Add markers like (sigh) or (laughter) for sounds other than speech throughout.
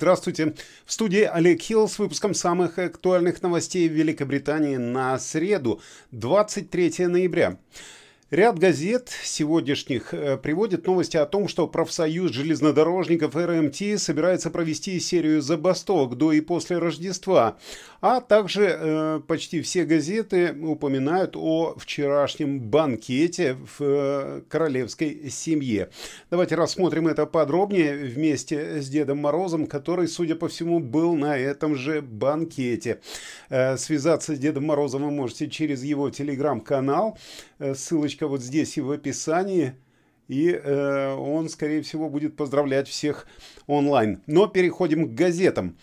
Здравствуйте. В студии Олег Хилл с выпуском самых актуальных новостей Великобритании на среду, 23 ноября. Ряд газет сегодняшних э, приводит новости о том, что профсоюз железнодорожников РМТ собирается провести серию забастовок до и после Рождества, а также э, почти все газеты упоминают о вчерашнем банкете в э, королевской семье. Давайте рассмотрим это подробнее вместе с Дедом Морозом, который, судя по всему, был на этом же банкете. Э, связаться с Дедом Морозом вы можете через его телеграм-канал. Э, ссылочка ссылочка вот здесь и в описании. И э, он, скорее всего, будет поздравлять всех онлайн. Но переходим к газетам.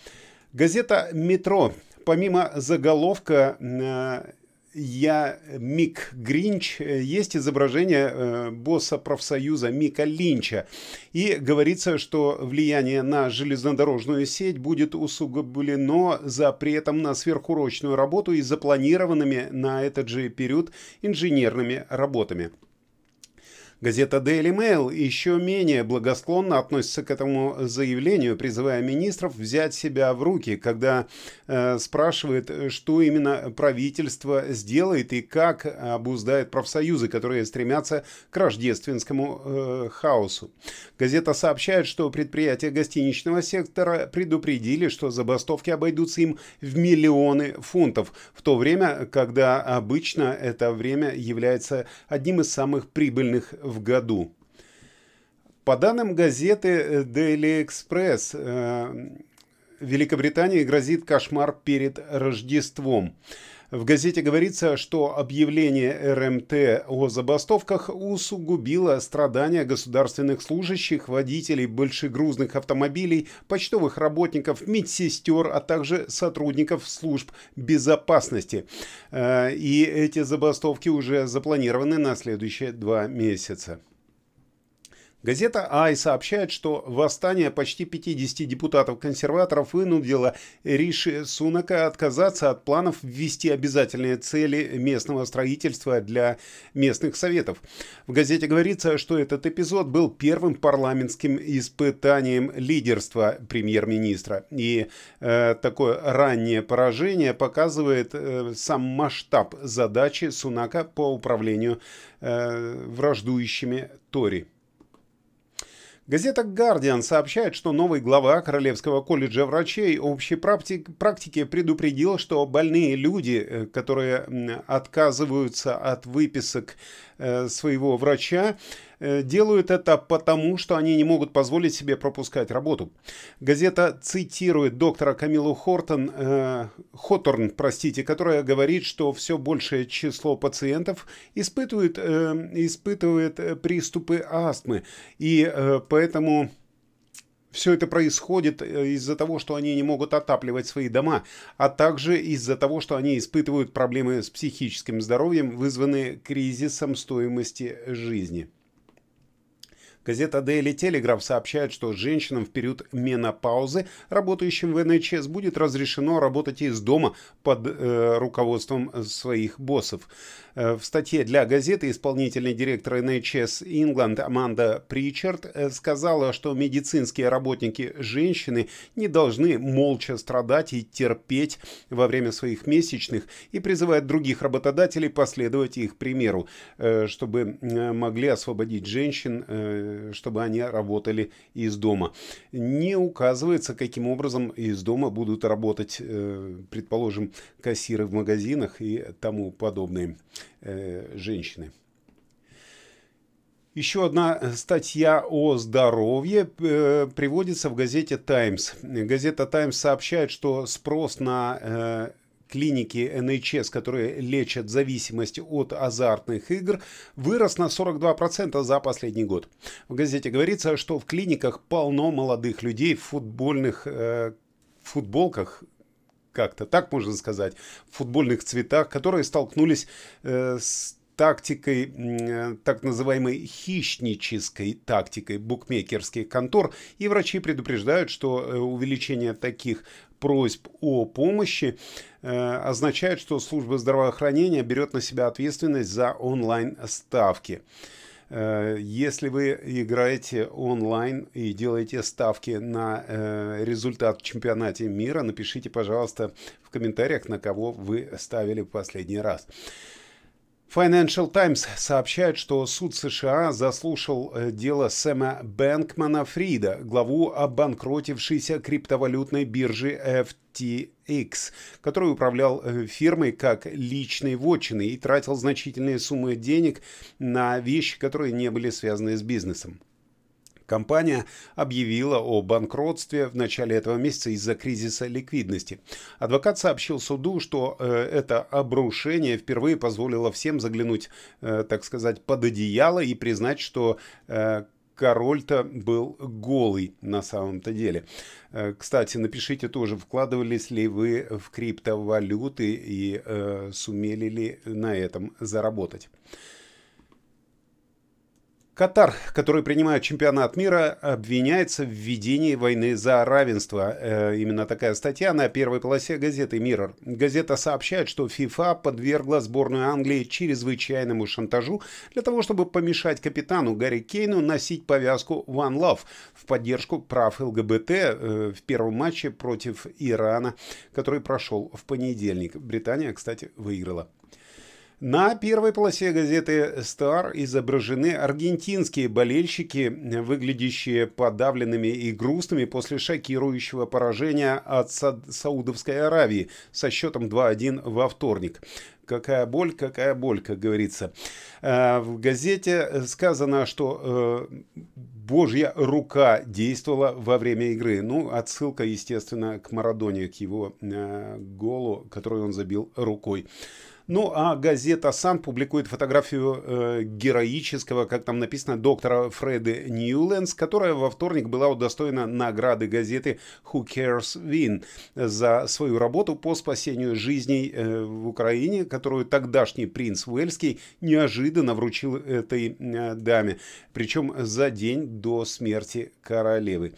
Газета «Метро». Помимо заголовка э, «Я Мик Гринч» есть изображение э, босса профсоюза Мика Линча. И говорится, что влияние на железнодорожную сеть будет усугублено запретом на сверхурочную работу и запланированными на этот же период инженерными работами. Газета Daily Mail еще менее благосклонно относится к этому заявлению, призывая министров взять себя в руки, когда э, спрашивает, что именно правительство сделает и как обуздает профсоюзы, которые стремятся к рождественскому э, хаосу. Газета сообщает, что предприятия гостиничного сектора предупредили, что забастовки обойдутся им в миллионы фунтов, в то время, когда обычно это время является одним из самых прибыльных в году. По данным газеты э, Daily Express, э, Великобритании грозит кошмар перед Рождеством. В газете говорится, что объявление РМТ о забастовках усугубило страдания государственных служащих, водителей большегрузных автомобилей, почтовых работников, медсестер, а также сотрудников служб безопасности. Э, и эти забастовки уже запланированы на следующие два месяца. Газета «Ай» сообщает, что восстание почти 50 депутатов-консерваторов вынудило Риши Сунака отказаться от планов ввести обязательные цели местного строительства для местных советов. В газете говорится, что этот эпизод был первым парламентским испытанием лидерства премьер-министра. И э, такое раннее поражение показывает э, сам масштаб задачи Сунака по управлению э, враждующими Тори. Газета «Гардиан» сообщает, что новый глава Королевского колледжа врачей общей практики предупредил, что больные люди, э, которые отказываются от выписок э, своего врача, делают это потому, что они не могут позволить себе пропускать работу. Газета цитирует доктора Камилу Хортон, э, Хоторн, простите, которая говорит, что все большее число пациентов испытывает, э, испытывает приступы астмы, и э, поэтому... Все это происходит э, из-за того, что они не могут отапливать свои дома, а также из-за того, что они испытывают проблемы с психическим здоровьем, вызванные кризисом стоимости жизни. Газета Daily Telegraph сообщает, что женщинам в период менопаузы, работающим в НХС, будет разрешено работать из дома под э, руководством своих боссов. Э, в статье для газеты исполнительный директор NHS England Аманда Причард э, сказала, что медицинские работники женщины не должны молча страдать и терпеть во время своих месячных и призывает других работодателей последовать их примеру, э, чтобы могли освободить женщин, чтобы они работали из дома. Не указывается, каким образом из дома будут работать, предположим, кассиры в магазинах и тому подобное э, женщины. Еще одна статья о здоровье э, приводится в газете «Таймс». Газета «Таймс» сообщает, что спрос на э, клиники NHS, которые лечат зависимость от азартных игр, вырос на 42% за последний год. В газете говорится, что в клиниках полно молодых людей в футбольных э, футболках, как-то так можно сказать, в футбольных цветах, которые столкнулись э, с тактикой, э, так называемой хищнической тактикой букмекерских контор, и врачи предупреждают, что э, увеличение таких просьб о помощи э, означает, что служба здравоохранения берет на себя ответственность за онлайн-ставки. Если вы играете онлайн и делаете ставки на результат в чемпионате мира, напишите, пожалуйста, в комментариях, на кого вы ставили в последний раз. Financial Times сообщает, что суд США заслушал э, дело Сэма Бэнкмана Фрида, главу обанкротившейся криптовалютной биржи FTX, который управлял э, фирмой как личной вотчиной и тратил значительные суммы денег на вещи, которые не были связаны с бизнесом. Компания объявила о банкротстве в начале этого месяца из-за кризиса ликвидности. Адвокат сообщил суду, что э, это обрушение впервые позволило всем заглянуть, э, так сказать, под одеяло и признать, что э, король-то был голый на самом-то деле. Кстати, напишите тоже, вкладывались ли вы в криптовалюты и э, сумели ли на этом заработать. Катар, который принимает чемпионат мира, обвиняется в ведении войны за равенство. Э, именно такая статья на первой полосе газеты Mirror. Газета сообщает, что ФИФА подвергла сборную Англии чрезвычайному шантажу для того, чтобы помешать капитану Гарри Кейну носить повязку One Love в поддержку прав ЛГБТ э, в первом матче против Ирана, который прошел в понедельник. Британия, кстати, выиграла. На первой полосе газеты Star изображены аргентинские болельщики, выглядящие подавленными и грустными после шокирующего поражения от Са Саудовской Аравии со счетом 2-1 во вторник. Какая боль, какая боль, как говорится. Э, в газете сказано, что э, Божья рука действовала во время игры. Ну, отсылка, естественно, к Марадоне, к его э, голу, который он забил рукой. Ну, а газета «Сан» публикует фотографию э, героического, как там написано, доктора Фреды Ньюленс, которая во вторник была удостоена награды газеты «Who Cares Win» за свою работу по спасению жизней э, в Украине, которую тогдашний принц Уэльский неожиданно вручил этой э, даме, причем за день до смерти королевы.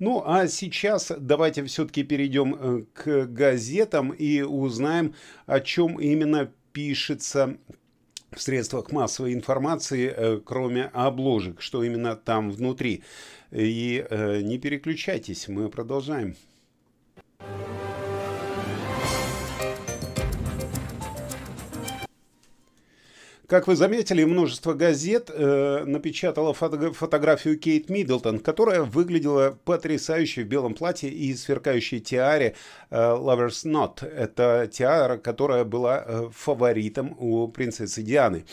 Ну, а сейчас давайте все-таки перейдем э, к газетам и узнаем, о чем именно пишется в средствах массовой информации, э, кроме обложек, что именно там внутри. И э, не переключайтесь, мы продолжаем. Как вы заметили, множество газет э, напечатало фото фотографию Кейт Миддлтон, которая выглядела потрясающе в белом платье и сверкающей тиаре э, Lover's Knot. Это тиара, которая была э, фаворитом у принцессы Дианы.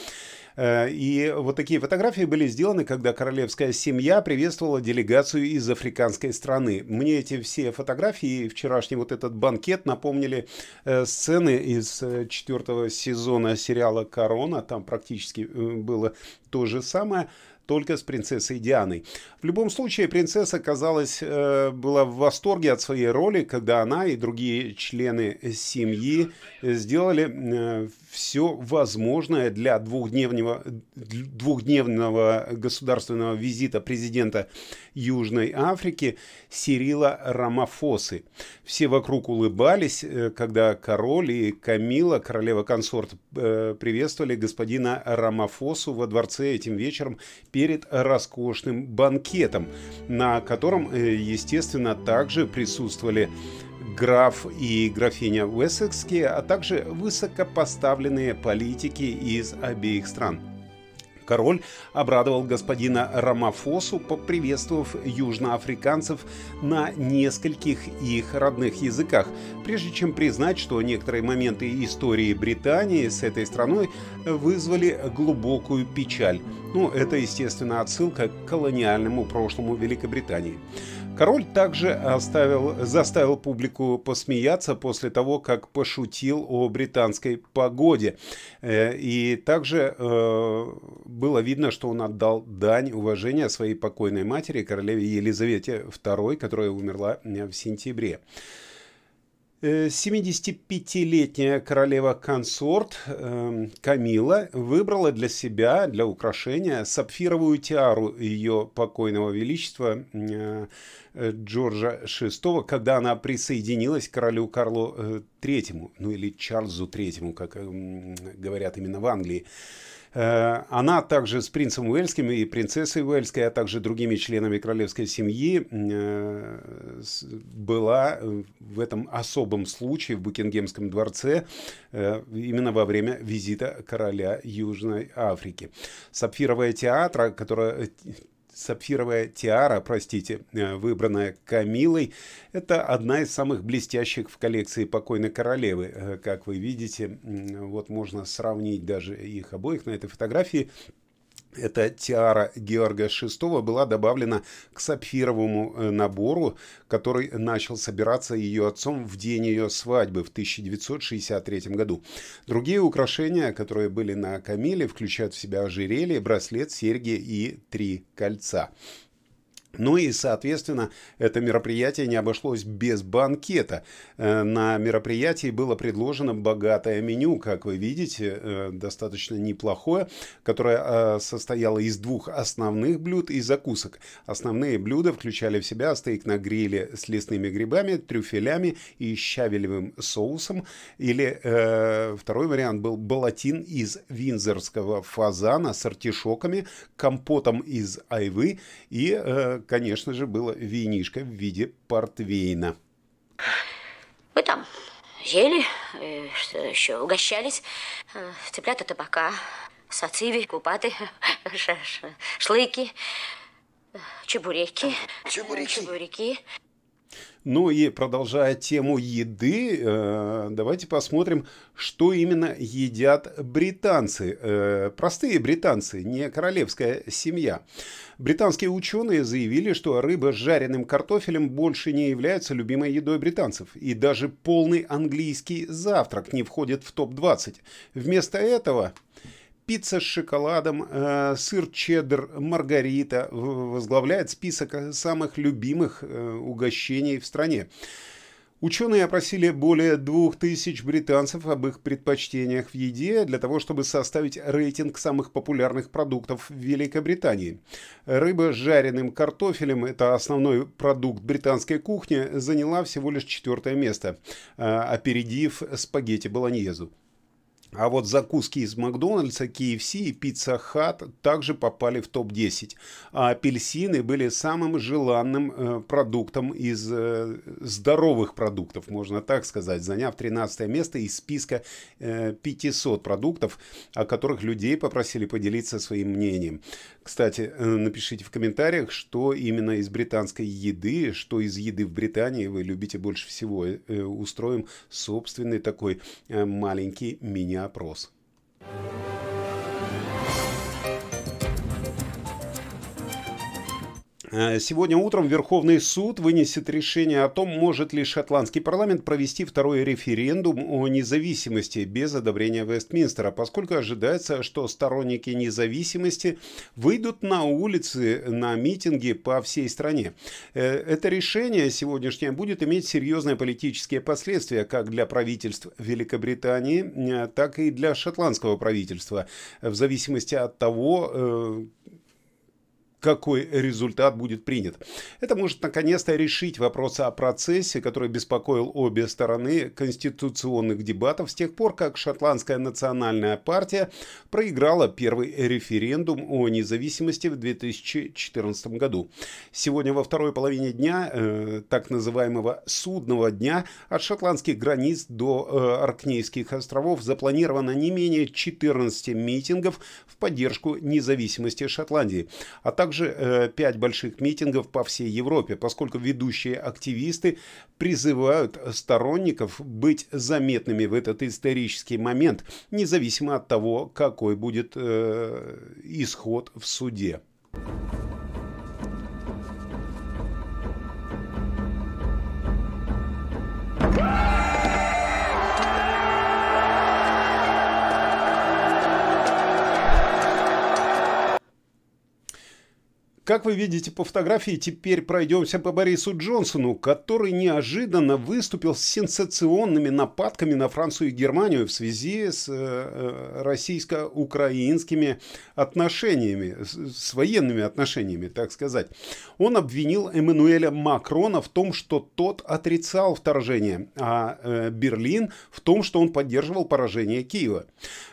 И вот такие фотографии были сделаны, когда королевская семья приветствовала делегацию из африканской страны. Мне эти все фотографии, вчерашний вот этот банкет напомнили э, сцены из э, четвертого сезона сериала «Корона». Там практически было то же самое только с принцессой Дианой. В любом случае, принцесса, казалось, э, была в восторге от своей роли, когда она и другие члены семьи сделали э, все возможное для двухдневного, двухдневного государственного визита президента Южной Африки Сирила Рамафосы. Все вокруг улыбались, э, когда король и Камила, королева-консорт, приветствовали господина Рамафосу во дворце этим вечером перед роскошным банкетом, на котором, э, естественно, также присутствовали граф и графиня Уэссекские, а также высокопоставленные политики из обеих стран. Король обрадовал господина Рамафосу, поприветствовав южноафриканцев на нескольких их родных языках, прежде чем признать, что некоторые моменты истории Британии с этой страной вызвали глубокую печаль. Ну, это, естественно, отсылка к колониальному прошлому Великобритании. Король также оставил, заставил публику посмеяться после того, как пошутил о британской погоде. Э, и также э, было видно, что он отдал дань уважения своей покойной матери, королеве Елизавете II, которая умерла в сентябре. 75-летняя королева-консорт э, Камила выбрала для себя, для украшения, сапфировую тиару ее покойного величества э, Джорджа VI, когда она присоединилась к королю Карлу III, ну или Чарльзу III, как говорят именно в Англии. Э, она также с принцем Уэльским и принцессой Уэльской, а также другими членами королевской семьи э, была в этом особом случае в Букингемском дворце э, именно во время визита короля Южной Африки. Сапфировая театра, которая сапфировая тиара, простите, э, выбранная Камилой, это одна из самых блестящих в коллекции покойной королевы. Э, как вы видите, вот можно сравнить даже их обоих на этой фотографии. Эта тиара Георга VI была добавлена к сапфировому э, набору, который начал собираться ее отцом в день ее свадьбы в 1963 году. Другие украшения, которые были на Камиле, включают в себя ожерелье, браслет, серьги и три кольца. Ну и, соответственно, это мероприятие не обошлось без банкета. Э, на мероприятии было предложено богатое меню, как вы видите, э, достаточно неплохое, которое э, состояло из двух основных блюд и закусок. Основные блюда включали в себя стейк на гриле с лесными грибами, трюфелями и щавелевым соусом. Или э, второй вариант был балатин из винзорского фазана с артишоками, компотом из айвы и э, конечно же, было винишко в виде портвейна. Мы там ели, э, что еще, угощались. Э, цыплята табака, сациви, купаты, (laughs) шлыки, чебуреки. Чебуреки. Чебуреки. Ну и продолжая тему еды, э, давайте посмотрим, что именно едят британцы. Э, простые британцы, не королевская семья. Британские ученые заявили, что рыба с жареным картофелем больше не является любимой едой британцев. И даже полный английский завтрак не входит в топ-20. Вместо этого пицца с шоколадом, э, сыр чеддер, маргарита возглавляет список самых любимых э, угощений в стране. Ученые опросили более 2000 британцев об их предпочтениях в еде для того, чтобы составить рейтинг самых популярных продуктов в Великобритании. Рыба с жареным картофелем, это основной продукт британской кухни, заняла всего лишь четвертое место, э, опередив спагетти болоньезу. А вот закуски из Макдональдса, KFC и Pizza Hut также попали в топ-10. А апельсины были самым желанным э, продуктом из э, здоровых продуктов, можно так сказать, заняв 13 место из списка э, 500 продуктов, о которых людей попросили поделиться своим мнением. Кстати, э, напишите в комментариях, что именно из британской еды, что из еды в Британии вы любите больше всего. Э, устроим собственный такой э, маленький мини-опрос. Э, сегодня утром Верховный суд вынесет решение о том, может ли шотландский парламент провести второй референдум о независимости без одобрения Вестминстера, поскольку ожидается, что сторонники независимости выйдут на улицы на митинги по всей стране. Э, это решение сегодняшнее будет иметь серьезные политические последствия как для правительств Великобритании, э, так и для шотландского правительства, в зависимости от того, какой результат будет принят. Это может наконец-то решить вопрос о процессе, который беспокоил обе стороны конституционных дебатов с тех пор, как Шотландская национальная партия проиграла первый референдум о независимости в 2014 году. Сегодня во второй половине дня, э, так называемого судного дня, от шотландских границ до э, Аркнейских островов запланировано не менее 14 митингов в поддержку независимости Шотландии, а также также э, пять больших митингов по всей Европе, поскольку ведущие активисты призывают сторонников быть заметными в этот исторический момент, независимо от того, какой будет э, исход в суде. Как вы видите по фотографии, теперь пройдемся по Борису Джонсону, который неожиданно выступил с сенсационными нападками на Францию и Германию в связи с э, российско-украинскими отношениями, с военными отношениями, так сказать. Он обвинил Эммануэля Макрона в том, что тот отрицал вторжение, а э, Берлин в том, что он поддерживал поражение Киева.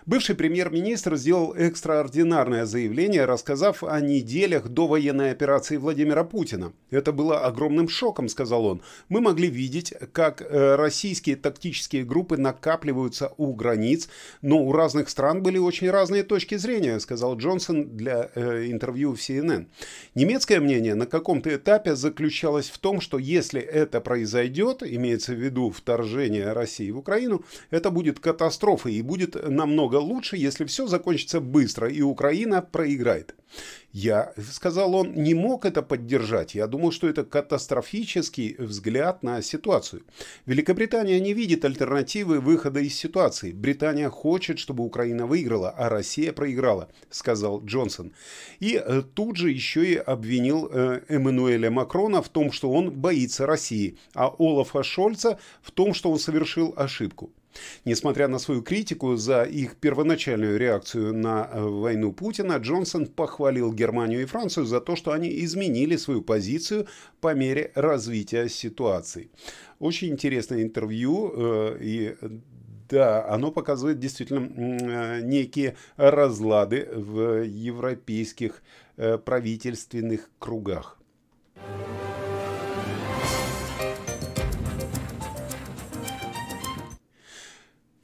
Бывший премьер-министр сделал экстраординарное заявление, рассказав о неделях до военной военной операции Владимира Путина. Это было огромным шоком, сказал он. Мы могли видеть, как э, российские тактические группы накапливаются у границ, но у разных стран были очень разные точки зрения, сказал Джонсон для э, интервью в CNN. Немецкое мнение на каком-то этапе заключалось в том, что если это произойдет, имеется в виду вторжение России в Украину, это будет катастрофой и будет намного лучше, если все закончится быстро и Украина проиграет. Я, сказал он, не мог это поддержать. Я думал, что это катастрофический взгляд на ситуацию. Великобритания не видит альтернативы выхода из ситуации. Британия хочет, чтобы Украина выиграла, а Россия проиграла, сказал Джонсон. И э, тут же еще и обвинил э, Эммануэля Макрона в том, что он боится России, а Олафа Шольца в том, что он совершил ошибку. Несмотря на свою критику за их первоначальную реакцию на э, войну Путина, Джонсон похвалил Германию и Францию за то, что они изменили свою позицию по мере развития ситуации. Очень интересное интервью э, и да, оно показывает действительно э, некие разлады в европейских правительственных кругах.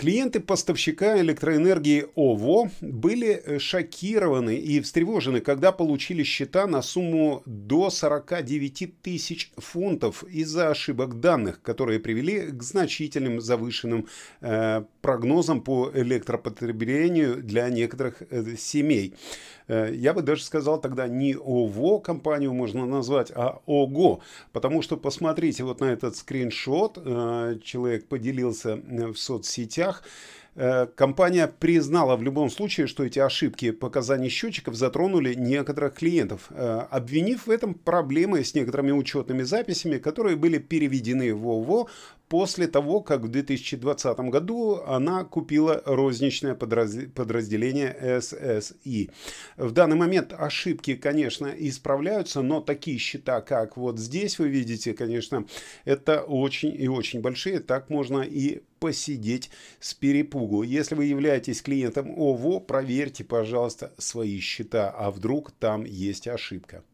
Клиенты поставщика электроэнергии ОВО были э, шокированы и встревожены, когда получили счета на сумму до 49 тысяч фунтов из-за ошибок данных, которые привели к значительным завышенным э, прогнозам по электропотреблению для некоторых э, семей. Э, я бы даже сказал тогда не ОВО компанию можно назвать, а ОГО. Потому что посмотрите вот на этот скриншот. Э, человек поделился в соцсетях. Э, компания признала в любом случае, что эти ошибки показаний счетчиков затронули некоторых клиентов, э, обвинив в этом проблемы с некоторыми учетными записями, которые были переведены в ОВО после того, как в 2020 году она купила розничное подразделение SSI. В данный момент ошибки, конечно, исправляются, но такие счета, как вот здесь вы видите, конечно, это очень и очень большие. Так можно и посидеть с перепугу. Если вы являетесь клиентом ОВО, проверьте, пожалуйста, свои счета, а вдруг там есть ошибка.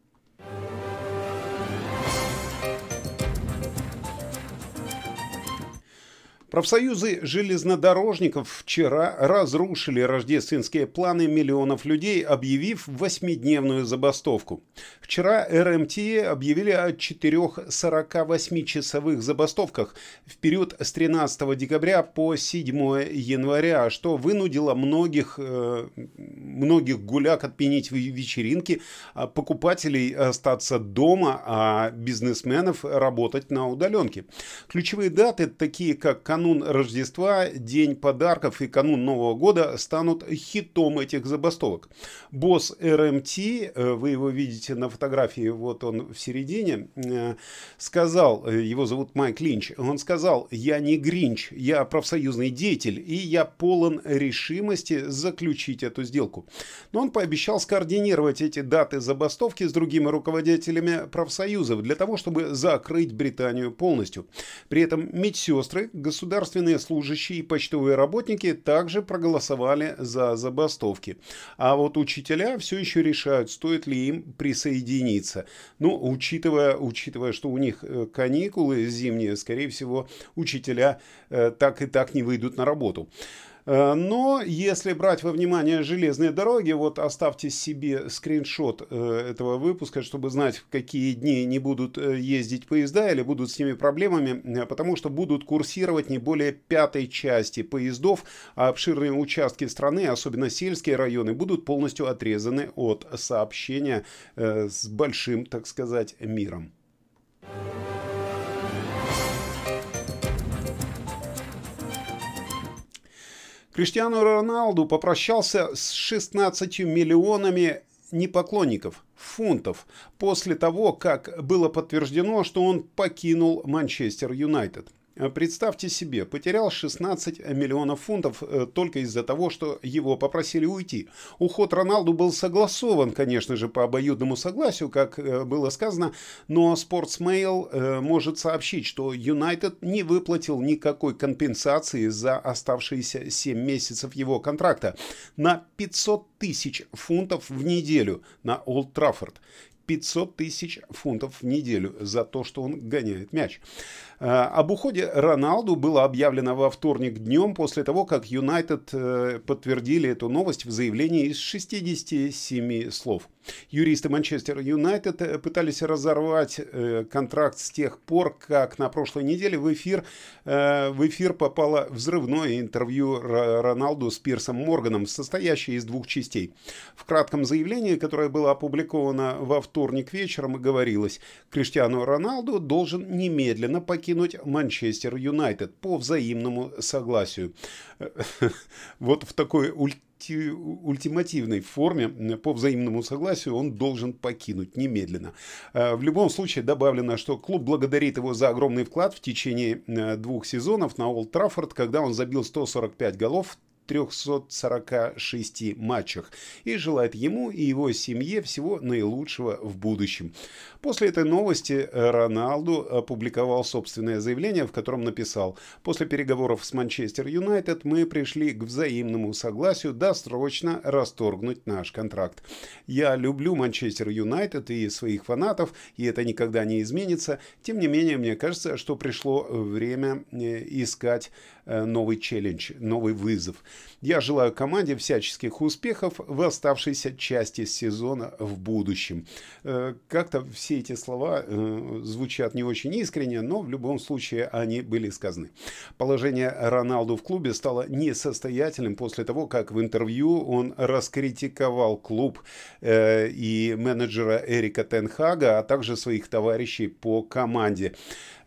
Профсоюзы железнодорожников вчера разрушили рождественские планы миллионов людей, объявив восьмидневную забастовку. Вчера РМТ объявили о четырех 48-часовых забастовках в период с 13 декабря по 7 января, что вынудило многих, э, многих гуляк отменить вечеринки, а покупателей остаться дома, а бизнесменов работать на удаленке. Ключевые даты, такие как канун Рождества, День подарков и канун Нового года станут хитом этих забастовок. Босс РМТ, э, вы его видите на фотографии, вот он в середине, э, сказал, э, его зовут Майк Линч, он сказал, я не Гринч, я профсоюзный деятель, и я полон решимости заключить эту сделку. Но он пообещал скоординировать эти даты забастовки с другими руководителями профсоюзов для того, чтобы закрыть Британию полностью. При этом медсестры, государственные государственные служащие и почтовые работники также проголосовали за забастовки. А вот учителя все еще решают, стоит ли им присоединиться. Ну, учитывая, учитывая что у них э, каникулы зимние, скорее всего, учителя э, так и так не выйдут на работу. Э, но если брать во внимание железные дороги, вот оставьте себе скриншот э, этого выпуска, чтобы знать, в какие дни не будут э, ездить поезда или будут с ними проблемами, потому что будут курсировать не более пятой части поездов, а обширные участки страны, особенно сельские районы, будут полностью отрезаны от сообщения с большим, так сказать, миром. Криштиану Роналду попрощался с 16 миллионами непоклонников фунтов после того, как было подтверждено, что он покинул Манчестер Юнайтед. Э, представьте себе, потерял 16 миллионов фунтов э, только из-за того, что его попросили уйти. Уход Роналду был согласован, конечно же, по обоюдному согласию, как э, было сказано, но Sportsmail может сообщить, что Юнайтед не выплатил никакой компенсации за оставшиеся 7 месяцев его контракта на 500 тысяч фунтов в неделю на Олд Траффорд. 500 тысяч фунтов в неделю за то, что он гоняет мяч. Э, об уходе Роналду было объявлено во вторник днем после того, как Юнайтед э, подтвердили эту новость в заявлении из 67 слов. Юристы Манчестер Юнайтед э, пытались разорвать контракт с тех пор, как на прошлой неделе в эфир, в эфир попало взрывное интервью Роналду с Пирсом Морганом, состоящее из двух частей. В кратком заявлении, которое было опубликовано во вторник вечером, говорилось, Криштиану Роналду должен немедленно покинуть Манчестер Юнайтед по взаимному согласию. (laughs) Вот в такой ульти ультимативной форме по взаимному согласию он должен покинуть немедленно. Э, в любом случае добавлено, что клуб благодарит его за огромный вклад в течение э, двух сезонов на Олд Траффорд, когда он забил 145 голов, 346 матчах и желает ему и его семье всего наилучшего в будущем. После этой новости Роналду опубликовал собственное заявление, в котором написал «После переговоров с Манчестер Юнайтед мы пришли к взаимному согласию досрочно расторгнуть наш контракт. Я люблю Манчестер Юнайтед и своих фанатов, и это никогда не изменится. Тем не менее, мне кажется, что пришло время э, искать э, новый челлендж, новый вызов. Я желаю команде всяческих успехов в оставшейся части сезона в будущем. Э, как-то все эти слова э, звучат не очень искренне, но в любом случае они были сказаны. Положение Роналду в клубе стало несостоятельным после того, как в интервью он раскритиковал клуб э, и менеджера Эрика Тенхага, а также своих товарищей по команде.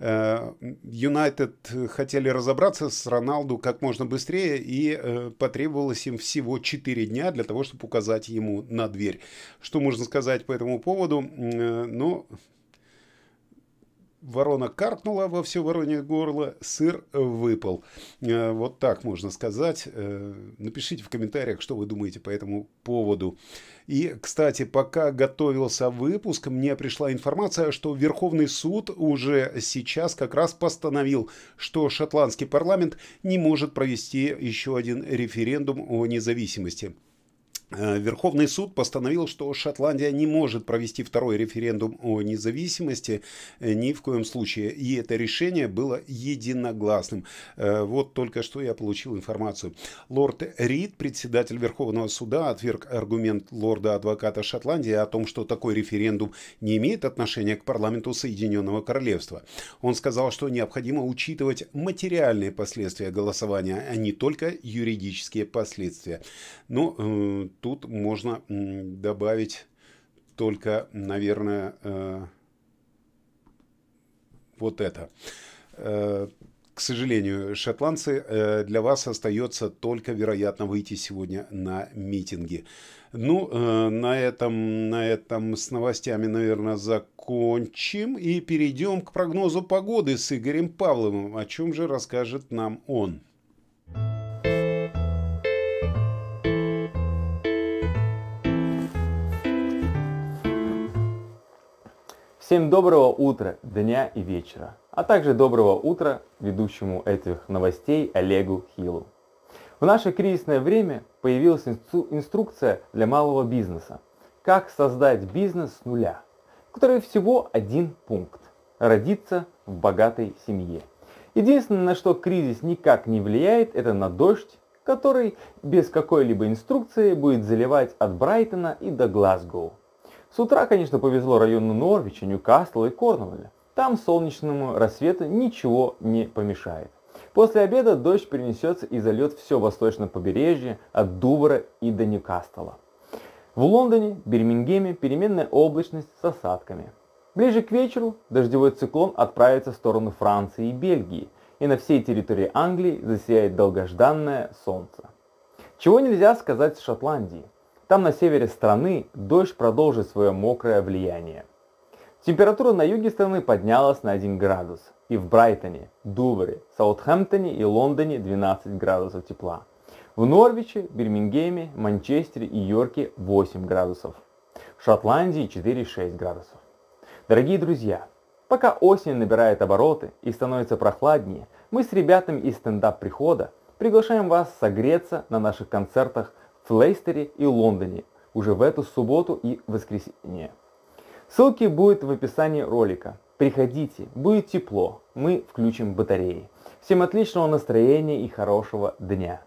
Юнайтед хотели разобраться с Роналду как можно быстрее и потребовалось им всего 4 дня для того, чтобы указать ему на дверь. Что можно сказать по этому поводу? Э, ну, ворона каркнула во все воронье горло, сыр выпал. Э, вот так можно сказать. Э, напишите в комментариях, что вы думаете по этому поводу. И, кстати, пока готовился выпуск, мне пришла информация, что Верховный суд уже сейчас как раз постановил, что шотландский парламент не может провести еще один референдум о независимости. Э, Верховный суд постановил, что Шотландия не может провести второй референдум о независимости э, ни в коем случае. И это решение было единогласным. Э, вот только что я получил информацию. Лорд Рид, председатель Верховного суда, отверг аргумент лорда-адвоката Шотландии о том, что такой референдум не имеет отношения к парламенту Соединенного Королевства. Он сказал, что необходимо учитывать материальные последствия голосования, а не только юридические последствия. Ну, тут можно добавить только, наверное, э, вот это. Э, к сожалению, шотландцы, э, для вас остается только, вероятно, выйти сегодня на митинги. Ну, на этом, на этом с новостями, наверное, закончим и перейдем к прогнозу погоды с Игорем Павловым. О чем же расскажет нам он? Всем доброго утра, дня и вечера, а также доброго утра ведущему этих новостей Олегу Хилу. В наше кризисное время появилась инструкция для малого бизнеса. Как создать бизнес с нуля, в которой всего один пункт – родиться в богатой семье. Единственное, на что кризис никак не влияет, это на дождь, который без какой-либо инструкции будет заливать от Брайтона и до Глазгоу. С утра, конечно, повезло району Норвича, Ньюкасла и Корнуолля. Там солнечному рассвету ничего не помешает. После обеда дождь перенесется и зальет все восточное побережье от Дувра и до Ньюкасла. В Лондоне, Бирмингеме переменная облачность с осадками. Ближе к вечеру дождевой циклон отправится в сторону Франции и Бельгии, и на всей территории Англии засияет долгожданное солнце. Чего нельзя сказать с Шотландии. Там на севере страны дождь продолжит свое мокрое влияние. Температура на юге страны поднялась на 1 градус. И в Брайтоне, Дувре, Саутхэмптоне и Лондоне 12 градусов тепла. В Норвиче, Бирмингеме, Манчестере и Йорке 8 градусов. В Шотландии 4-6 градусов. Дорогие друзья, пока осень набирает обороты и становится прохладнее, мы с ребятами из стендап-прихода приглашаем вас согреться на наших концертах в Лейстере и Лондоне уже в эту субботу и воскресенье. Ссылки будут в описании ролика. Приходите, будет тепло, мы включим батареи. Всем отличного настроения и хорошего дня.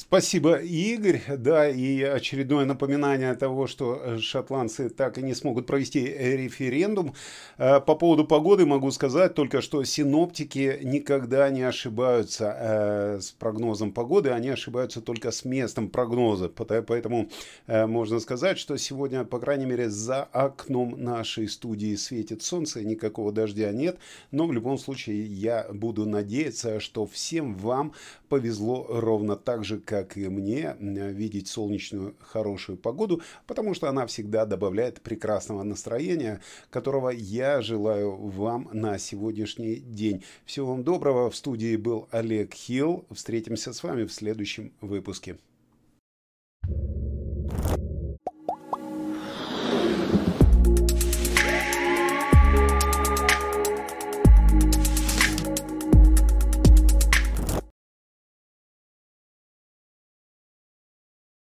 Спасибо, Игорь. Да, и очередное напоминание того, что шотландцы так и не смогут провести референдум. Э, по поводу погоды могу сказать только, что синоптики никогда не ошибаются э, с прогнозом погоды, они ошибаются только с местом прогноза. Поэтому э, можно сказать, что сегодня, по крайней мере, за окном нашей студии светит солнце, никакого дождя нет. Но в любом случае я буду надеяться, что всем вам повезло ровно так же, как и мне, видеть солнечную хорошую погоду, потому что она всегда добавляет прекрасного настроения, которого я желаю вам на сегодняшний день. Всего вам доброго. В студии был Олег Хилл. Встретимся с вами в следующем выпуске.